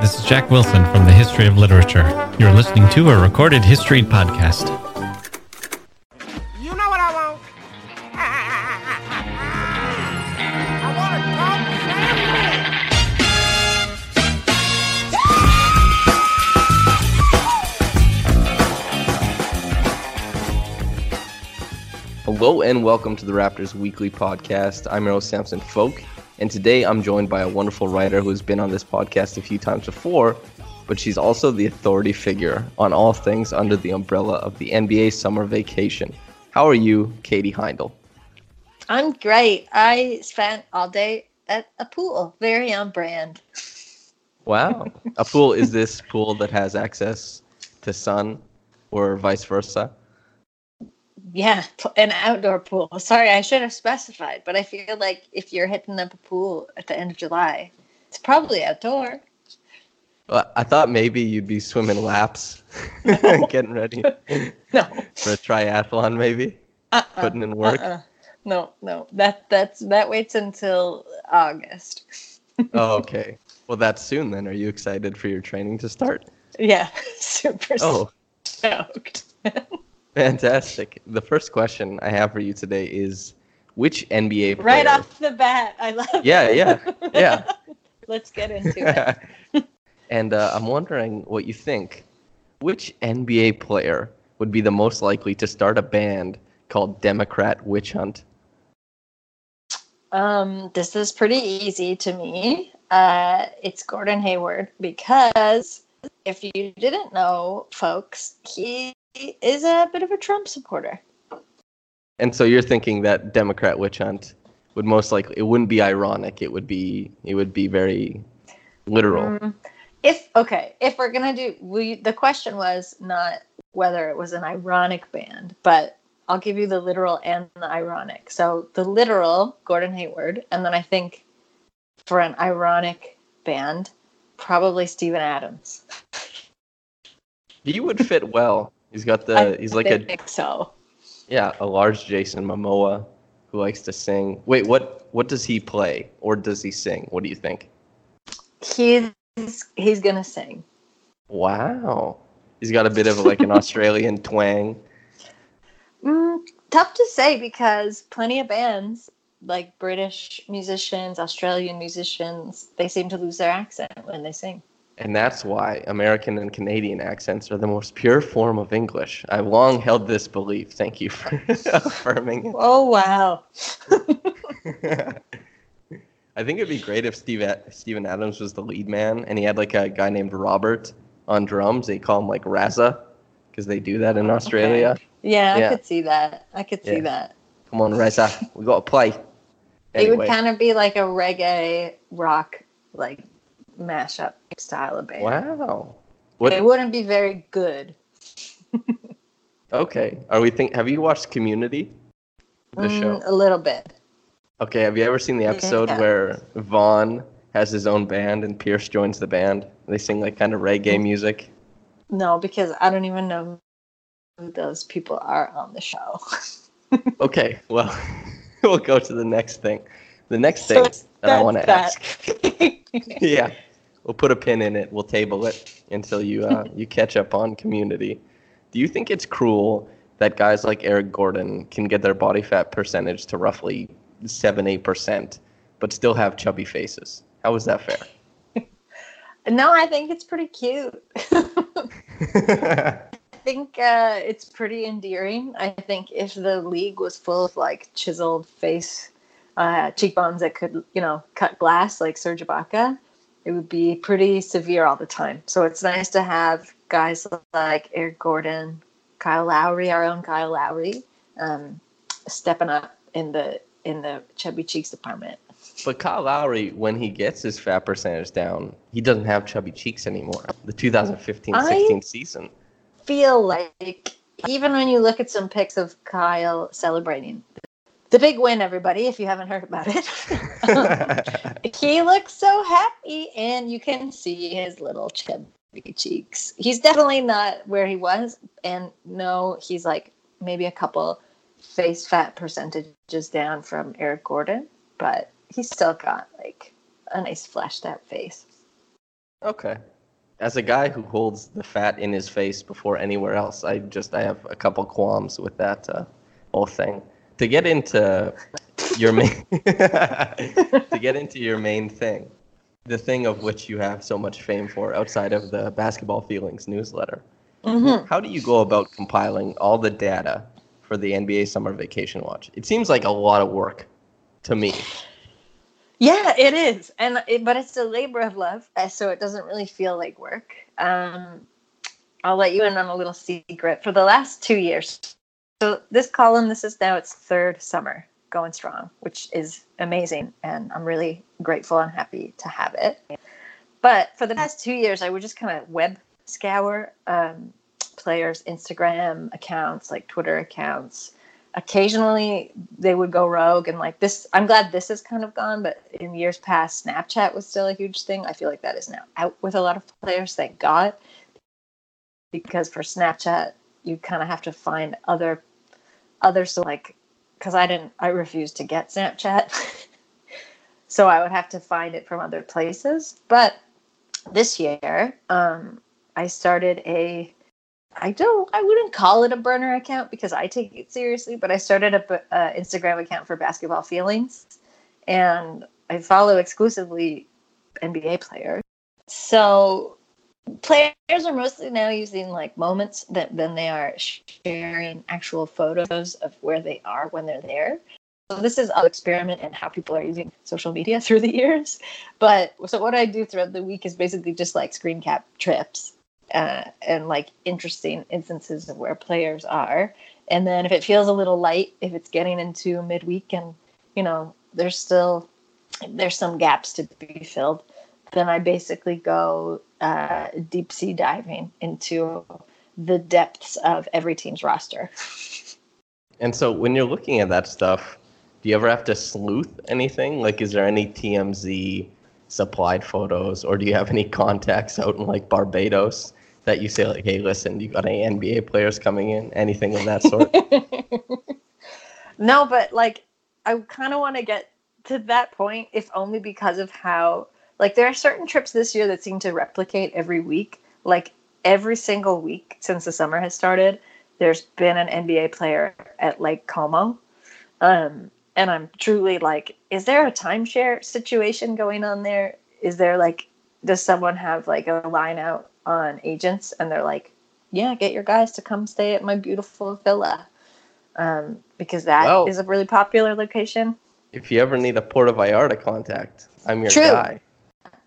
This is Jack Wilson from the History of Literature. You're listening to a recorded history podcast. You know what I want? I want a Coke Sample. Hello and welcome to the Raptors Weekly Podcast. I'm Earl Samson Folk, and today I'm joined by a wonderful writer who's been on this podcast a few times before, but she's also the authority figure on all things under the umbrella of the NBA summer vacation. How are you, Katie Heindel? I'm great. I spent all day at a pool, very on brand. Wow. a pool is this pool that has access to sun or vice versa? Yeah, an outdoor pool. Sorry, I should have specified, but I feel like if you're hitting up a pool at the end of July, it's probably outdoor. Well, I thought maybe you'd be swimming laps, getting ready No, for a triathlon, maybe, uh-uh, putting in work. uh-uh. No, no, that that's that waits until August. Oh, okay. Well, that's soon then. Are you excited for your training to start? Yeah, super Oh, stoked. Fantastic. The first question I have for you today is which NBA player? right off the bat, I love. Yeah, it. yeah, yeah. Let's get into it. and uh, I'm wondering what you think. Which NBA player would be the most likely to start a band called Democrat Witch Hunt? Um, this is pretty easy to me. Uh, it's Gordon Hayward because if you didn't know, folks, he is a bit of a Trump supporter. And so you're thinking that Democrat Witch Hunt would most likely it wouldn't be ironic. It would be it would be very literal. Mm, If okay, if we're gonna do, we the question was not whether it was an ironic band, but I'll give you the literal and the ironic. So the literal, Gordon Hayward, and then I think for an ironic band, probably Steven Adams. He would fit well. He's got the I he's like a so. Yeah, a large Jason Momoa who likes to sing. Wait, what what does he play or does he sing? What do you think? He's he's gonna sing. Wow. He's got a bit of like an Australian twang. Mm, tough to say because plenty of bands, like British musicians, Australian musicians, they seem to lose their accent when they sing. And that's why American and Canadian accents are the most pure form of English. I've long held this belief. Thank you for affirming it. Oh wow! I think it'd be great if Steve Steven Adams was the lead man and he had like a guy named Robert on drums. They call him like Raza because they do that in Australia. Yeah, Yeah. I could see that. I could see that. Come on, Raza. we got to play. It would kind of be like a reggae rock like mashup style of band. wow. What? It wouldn't be very good. Okay. Are we think? Have you watched Community? The Mm, show. a little bit. Okay. Have you ever seen the episode Yeah. where Vaughn has his own band and Pierce joins the band. They sing like kind of reggae music. No, because I don't even know who those people are on the show. Okay, well, we'll go to the next thing. The next thing it's- that I want to ask. yeah, we'll put a pin in it. We'll table it until you uh, you catch up on Community. Do you think it's cruel that guys like Eric Gordon can get their body fat percentage to roughly seven eight percent, but still have chubby faces? How is that fair? no, I think it's pretty cute. I think uh, it's pretty endearing. I think if the league was full of like chiseled face, uh, cheekbones that could, you know, cut glass like Serge Ibaka, it would be pretty severe all the time. So it's nice to have guys like Eric Gordon, Kyle Lowry, our own Kyle Lowry, um, stepping up in the in the chubby cheeks department. But Kyle Lowry, when he gets his fat percentage down, he doesn't have chubby cheeks anymore. The 2015-16 season. feel like even when you look at some pics of Kyle celebrating the big win, everybody, if you haven't heard about it, he looks so happy, and you can see his little chubby cheeks. He's definitely not where he was, and no, he's like maybe a couple face fat percentages down from Eric Gordon, but he's still got like a nice fleshed out face. Okay. As a guy who holds the fat in his face before anywhere else, I just I have a couple qualms with that uh, whole thing. To get into your main to get into your main thing, the thing of which you have so much fame for outside of the Basketball Feelings newsletter. Mm-hmm. How do you go about compiling all the data for the NBA Summer Vacation Watch? It seems like a lot of work to me. Yeah, it is, and it, but it's a labor of love, uh, so it doesn't really feel like work. Um, I'll let you in on a little secret. For the last two years, so this column, this is now its third summer going strong, which is amazing, and I'm really grateful and happy to have it. But for the past two years, I would just kind of web scour um, players' Instagram accounts, like Twitter accounts. Occasionally, they would go rogue and like this. I'm glad this is kind of gone, but in years past, Snapchat was still a huge thing. I feel like that is now out with a lot of players. Thank God, because for Snapchat, you kind of have to find other, other so like, because I didn't, I refused to get Snapchat, so I would have to find it from other places. But this year, um, I started a I don't I wouldn't call it a burner account because I take it seriously, but I started a uh, Instagram account for basketball feelings and I follow exclusively NBA players. So players are mostly now using like moments that then they are sharing actual photos of where they are when they're there. So this is an experiment in how people are using social media through the years. But so what I do throughout the week is basically just like screen cap trips uh, and like interesting instances of where players are. And then if it feels a little light, if it's getting into midweek and you know there's still there's some gaps to be filled, then I basically go uh, deep sea diving into the depths of every team's roster. And so when you're looking at that stuff, do you ever have to sleuth anything? Like, is there any TMZ supplied photos, or do you have any contacts out in like Barbados that you say like, "Hey, listen, you got any NBA players coming in? Anything of that sort?" no, but like I kind of want to get to that point, if only because of how like there are certain trips this year that seem to replicate every week. Like every single week since the summer has started, there's been an NBA player at Lake Como. Um, and I'm truly like, is there a timeshare situation going on there? Is there like, does someone have like a line out on agents and they're like, yeah, get your guys to come stay at my beautiful villa? Um, because that is Well- a really popular location. if you ever need a Puerto Vallarta contact, I'm your True. guy.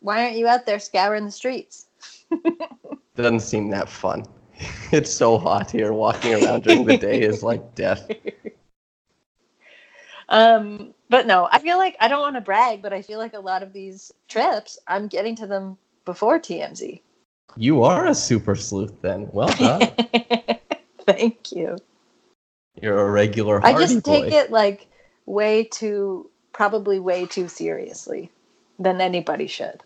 Why aren't you out there scouring the streets? Doesn't seem that fun. It's so hot here. Walking around during the day is like death. Um, but no, I feel like I don't want to brag, but I feel like a lot of these trips, I'm getting to them before TMZ. You are a super sleuth, then. Well done. Thank you. You're a regular I Hardy just boy. take it like way too, probably way too seriously. than anybody should.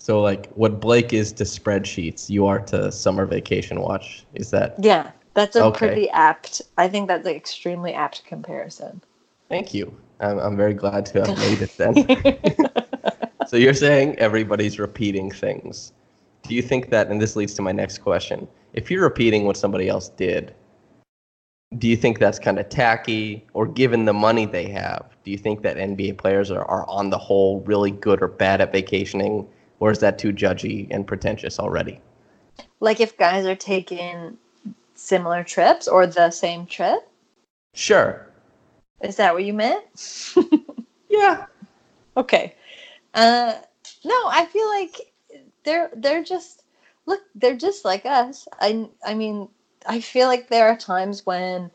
So like what Blake is to spreadsheets, you are to summer vacation watch. Is that? Yeah, that's a Okay. pretty apt. I think that's an extremely apt comparison. Thank you. I'm, I'm very glad to have made it then. so you're saying everybody's repeating things. Do you think that, and this leads to my next question, if you're repeating what somebody else did, do you think that's kind of tacky? Or given the money they have, do you think that NBA players are, are on the whole really good or bad at vacationing? Or is that too judgy and pretentious already? Like if guys are taking similar trips or the same trip, Sure. is that what you meant? Yeah. Okay. Uh no, I feel like they're they're just look, they're just like us. I I mean, I feel like there are times when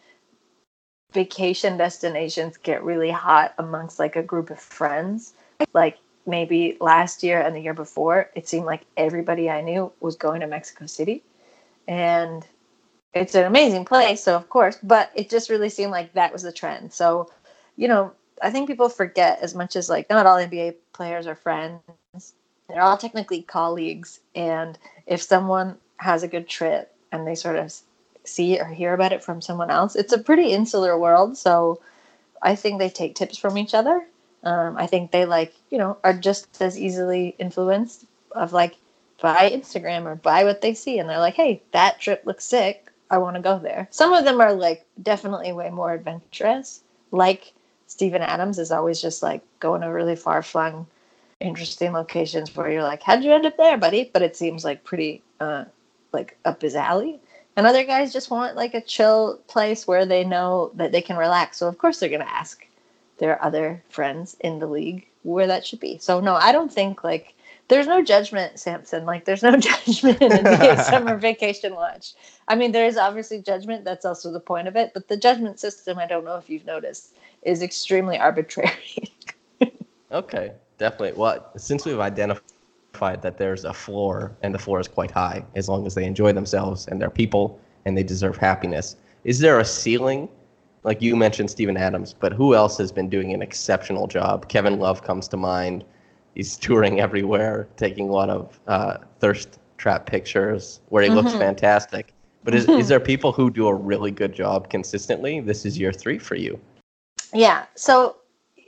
vacation destinations get really hot amongst like a group of friends. Like maybe last year and the year before, it seemed like everybody I knew was going to Mexico City. And it's an amazing place, so of course, but it just really seemed like that was the trend. So, you know, I think people forget as much as like not all NBA players are friends. They're all technically colleagues, and if someone has a good trip and they sort of see or hear about it from someone else, it's a pretty insular world. So I think they take tips from each other. Um, I think they like you know are just as easily influenced of like by Instagram or by what they see, and they're like, hey, that trip looks sick. I want to go there. Some of them are like definitely way more adventurous, like Steven Adams is always just like going to really far flung, interesting locations where you're like, how'd you end up there, buddy? But it seems like pretty uh like up his alley. And other guys just want like a chill place where they know that they can relax. So of course they're gonna ask their other friends in the league where that should be. So no, I don't think like there's no judgment, Samson. Like there's no judgment in the summer vacation watch. I mean, there is obviously judgment. That's also the point of it. But the judgment system, I don't know if you've noticed, is extremely arbitrary. Okay, definitely. Well, since we've identified that there's a floor and the floor is quite high, as long as they enjoy themselves and they're people and they deserve happiness, is there a ceiling? Like you mentioned Steven Adams, but who else has been doing an exceptional job? Kevin Love comes to mind. He's touring everywhere, taking a lot of uh, thirst trap pictures where he looks fantastic. But is, is there people who do a really good job consistently? This is year three for you. yeah. So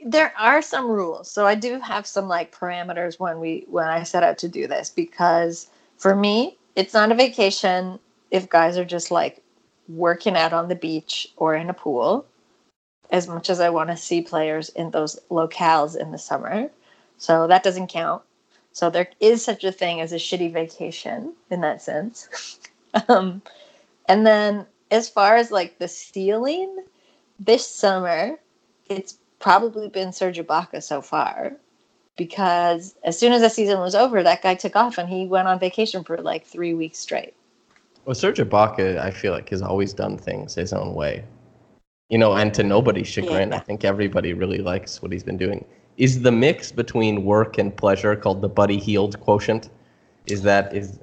there are some rules. So I do have some like parameters when we when I set out to do this because for me, it's not a vacation if guys are just like working out on the beach or in a pool as much as I want to see players in those locales in the summer. So that doesn't count. So there is such a thing as a shitty vacation in that sense. um, and then as far as like the ceiling, this summer, it's probably been Serge Ibaka so far because as soon as the season was over, that guy took off and he went on vacation for like three weeks straight. Well, Serge Ibaka, I feel like, has always done things his own way. You know, and to nobody's chagrin, I think everybody really likes what he's been doing. Is the mix between work and pleasure called the Buddy Hield quotient? Is that is,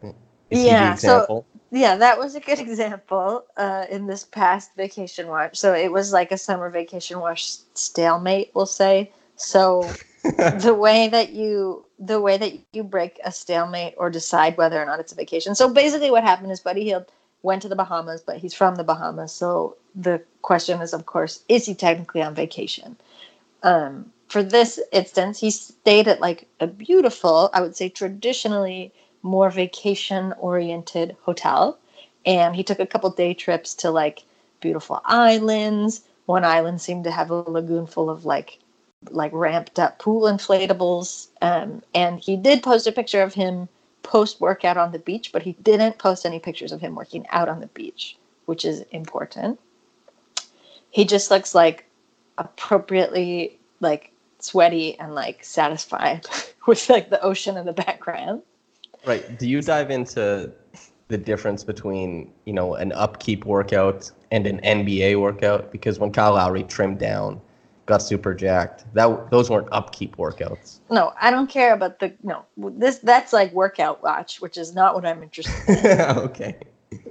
is he the Yeah, so- Yeah, that was a good example uh, in this past vacation watch. So it was like a summer vacation watch stalemate, we'll say. So the way that you the way that you break a stalemate or decide whether or not it's a vacation. So basically, what happened is Buddy Hield went to the Bahamas, but he's from the Bahamas. So the question is, of course, is he technically on vacation? Um, for this instance, he stayed at like a beautiful, I would say, traditionally more vacation oriented hotel, and he took a couple day trips to like beautiful islands. One island seemed to have a lagoon full of like like ramped up pool inflatables. Um, and he did post a picture of him post workout on the beach, but he didn't post any pictures of him working out on the beach, which is important. He just looks like appropriately like sweaty and like satisfied with like the ocean in the background. Right. Do you dive into the difference between, you know, an upkeep workout and an NBA workout? Because when Kyle Lowry trimmed down, got super jacked, that those weren't upkeep workouts. No, I don't care about the no. This that's like workout watch, which is not what I'm interested in. okay.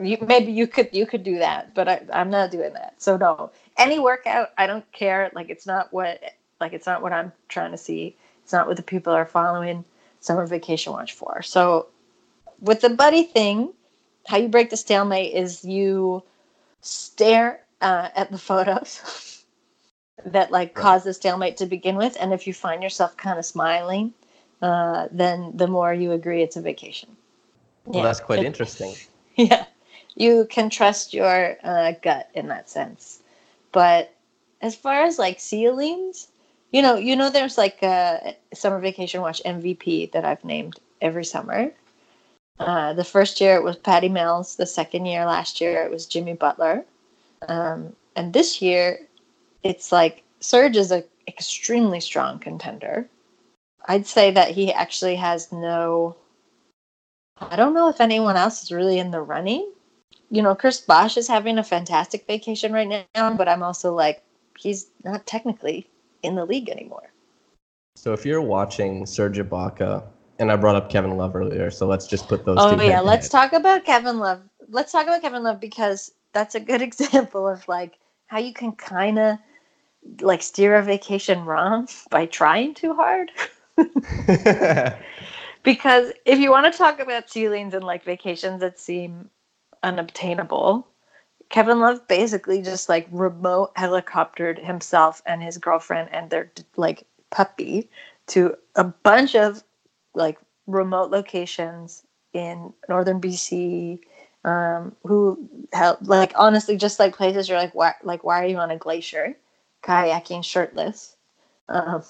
you, maybe you could you could do that but I, i'm not doing that so no any workout i don't care like it's not what like it's not what i'm trying to see It's not what the people are following summer vacation watch for. So with the buddy thing, how you break the stalemate is you stare uh, at the photos that like cause the stalemate to begin with, and if you find yourself kind of smiling, uh, then the more you agree it's a vacation. Well, that's quite it- interesting. yeah. You can trust your uh, gut in that sense. But as far as like ceilings you know you know there's like a summer vacation watch mvp that i've named every summer. Uh, the first year it was patty mills the second year last year it was jimmy butler. Um, and this year it's like Serge is a extremely strong contender i'd say that he actually has no I don't know if anyone else is really in the running. You know, Chris Bosh is having a fantastic vacation right now, but I'm also like, he's not technically in the league anymore. So if you're watching Serge Ibaka, and I brought up Kevin Love earlier, so let's just put those Oh yeah, let's head. talk about Kevin Love. Let's talk about Kevin Love because that's a good example of like how you can kind of like steer a vacation wrong by trying too hard. because if you want to talk about ceilings and like vacations that seem unobtainable, Kevin Love basically just like remote helicoptered himself and his girlfriend and their like puppy to a bunch of like remote locations in northern BC. Um, who held like honestly just like places you're like why like why are you on a glacier kayaking shirtless. Um,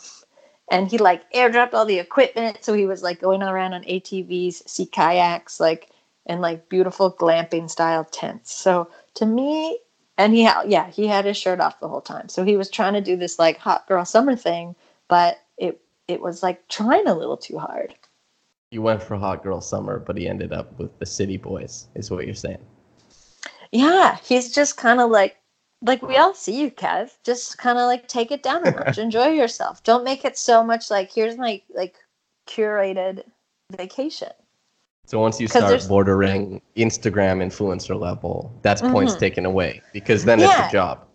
and he like airdropped all the equipment so he was like going around on atvs sea kayaks like and like beautiful glamping style tents. So to me and he had yeah he had his shirt off the whole time. So he was trying to do this like hot girl summer thing but it it was like trying a little too hard. You went for hot girl summer, but he ended up with the city boys, is what you're saying. yeah he's just kind of like like we all see you kev. Just kind of like take it down a notch. Enjoy yourself. Don't make it so much like here's my like curated vacation. So once you start there's- bordering Instagram influencer level, that's points Mhm. taken away because then it's a job.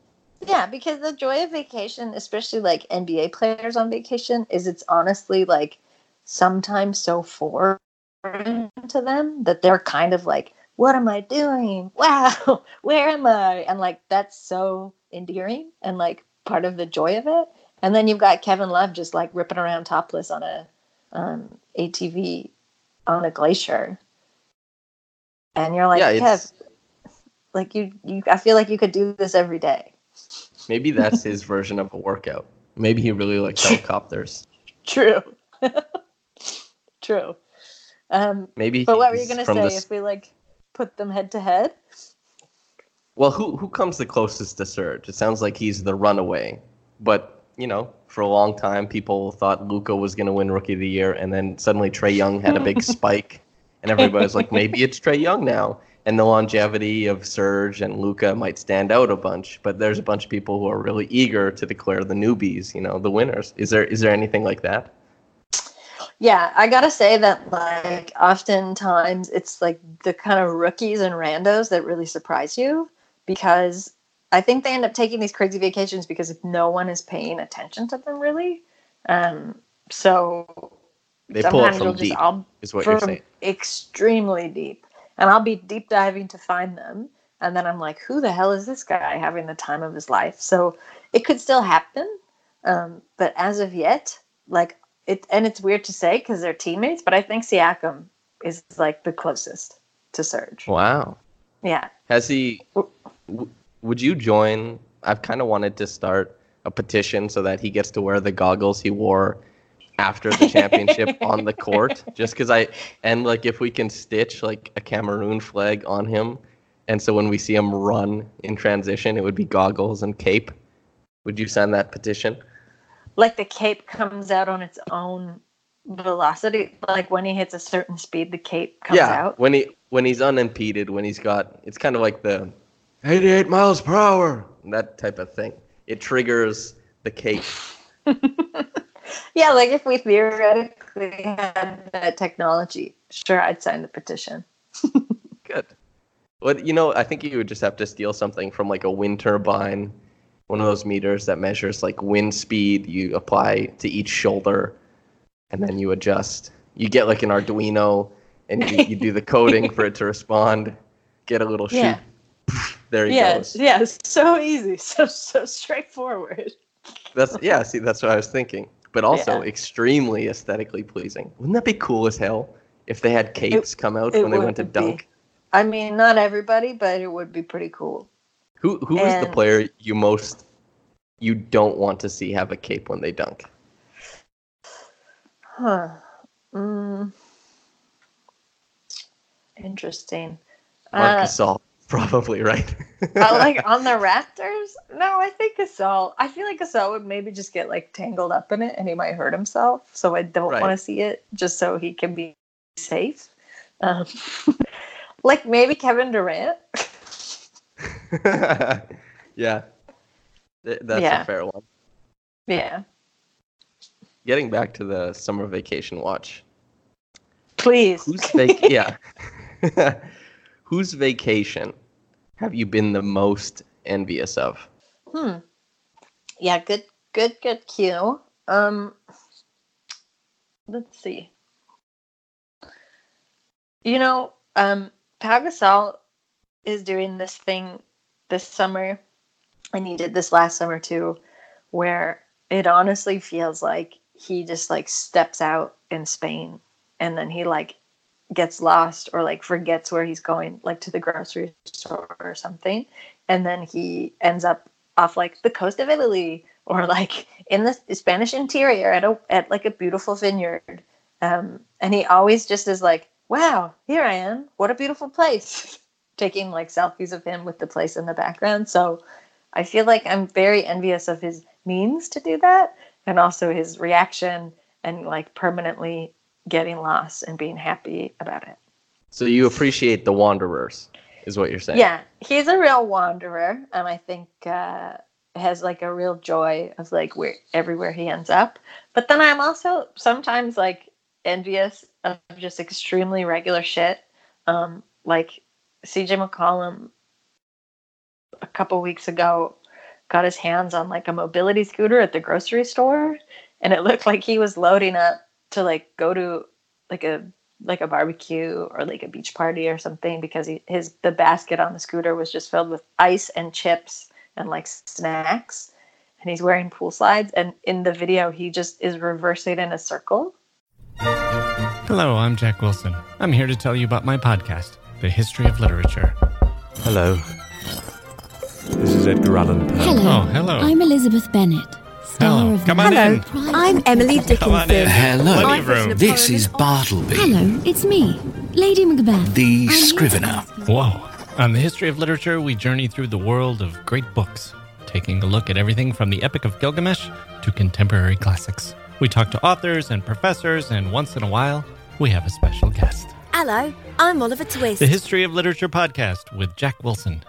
Yeah, because the joy of vacation, especially like NBA players on vacation, is it's honestly like sometimes so foreign to them that they're kind of like, what am I doing? Wow, where am I? And like that's so endearing and like part of the joy of it. And then you've got Kevin Love just like ripping around topless on a um, ATV on a glacier. And you're like, yeah, Kev, like you, you, I feel like you could do this every day. maybe that's his version of a workout. Maybe he really likes helicopters. True. True. Um, Maybe. but what were you gonna say the if we like put them head to head? Well, who who comes the closest to Serge? It sounds like he's the runaway. But you know, for a long time, people thought Luka was going to win Rookie of the Year, and then suddenly Trae Young had a big spike, and everybody was like, maybe it's Trae Young now. And the longevity of Serge and Luka might stand out a bunch, but there's a bunch of people who are really eager to declare the newbies, you know, the winners. Is there is there anything like that? Yeah, I gotta say that like oftentimes it's like the kind of rookies and randos that really surprise you because I think they end up taking these crazy vacations because if no one is paying attention to them really. Um, so They pull it from you'll just I'll is what you're saying. extremely deep. And I'll be deep diving to find them. And then I'm like, who the hell is this guy having the time of his life? So it could still happen. Um, but as of yet, like it, and it's weird to say because they're teammates, but I think Siakam is like the closest to Serge. Wow. Yeah. Has he? W- would you join? I've kind of wanted to start a petition so that he gets to wear the goggles he wore after the championship on the court. Just because I and like if we can stitch like a Cameroon flag on him, and so when we see him run in transition, it would be goggles and cape. Would you sign that petition? Like the cape comes out on its own velocity. Like when he hits a certain speed, the cape comes yeah, out. when he when he's unimpeded, when he's got it's kind of like the 88 miles per hour, that type of thing. It triggers the cape. Yeah, like if we theoretically had that technology, sure, I'd sign the petition. Good. But you know, I think you would just have to steal something from like a wind turbine, one of those meters that measures like wind speed you apply to each shoulder, and then you adjust. You get like an Arduino, and you, you do the coding for it to respond. Get a little sheep. Yeah. There he Yeah, goes. yeah, so easy, so so straightforward. That's yeah. See, that's what I was thinking. But also Yeah. extremely aesthetically pleasing. Wouldn't that be cool as hell if they had capes come out when they went to be. dunk? I mean, not everybody, but it would be pretty cool. Who who is the player you most you don't want to see have a cape when they dunk? Huh. Mm. Interesting. Marc Uh, Gasol, probably right. uh, like on the Raptors? No, I think Gasol. I feel like Gasol would maybe just get like tangled up in it, and he might hurt himself. So I don't Right. want to see it, just so he can be safe. Um, like maybe Kevin Durant. yeah, Th- that's Yeah. a fair one. Yeah, Getting back to the summer vacation watch, please. whose vac- yeah, whose vacation have you been the most envious of? Hmm. Yeah, good, good, good cue. Um, let's see. You know, um, Pau Gasol is doing this thing this summer, and he did this last summer too, where it honestly feels like he just like steps out in Spain, and then he like gets lost or like forgets where he's going, like to the grocery store or something, and then he ends up off like the coast of Italy or like in the Spanish interior at a at like a beautiful vineyard. Um, and he always just is like, "Wow, here I am! What a beautiful place!" Taking like selfies of him with the place in the background. So I feel like I'm very envious of his means to do that, and also his reaction and like permanently getting lost and being happy about it. So you appreciate the Wanderers, is what you're saying? Yeah, he's a real wanderer, and I think uh, has like a real joy of like where everywhere he ends up. But then I'm also sometimes like envious of just extremely regular shit. Um, like CJ McCollum a couple weeks ago got his hands on like a mobility scooter at the grocery store, and it looked like he was loading up to like go to like a like a barbecue or like a beach party or something because he, his the basket on the scooter was just filled with ice and chips and like snacks and he's wearing pool slides and in the video he just is reversing in a circle Hello, I'm Jack Wilson. I'm here to tell you about my podcast, The History of Literature. Hello. This is Edgar Allan Poe. Hello. Oh, hello. I'm Elizabeth Bennet, star Hello. of Come on Hello. in. I'm Emily Come on in. Dickinson. Plenty Hello, of room. this is Bartleby, Hello, it's me, Lady Macbeth. the I'm scrivener. Whoa. On the history of literature, we journey through the world of great books, taking a look at everything from the Epic of Gilgamesh to contemporary classics. We talk to authors and professors, and once in a while, we have a special guest. Hello, I'm Oliver Twist. The History of Literature podcast with Jack Wilson.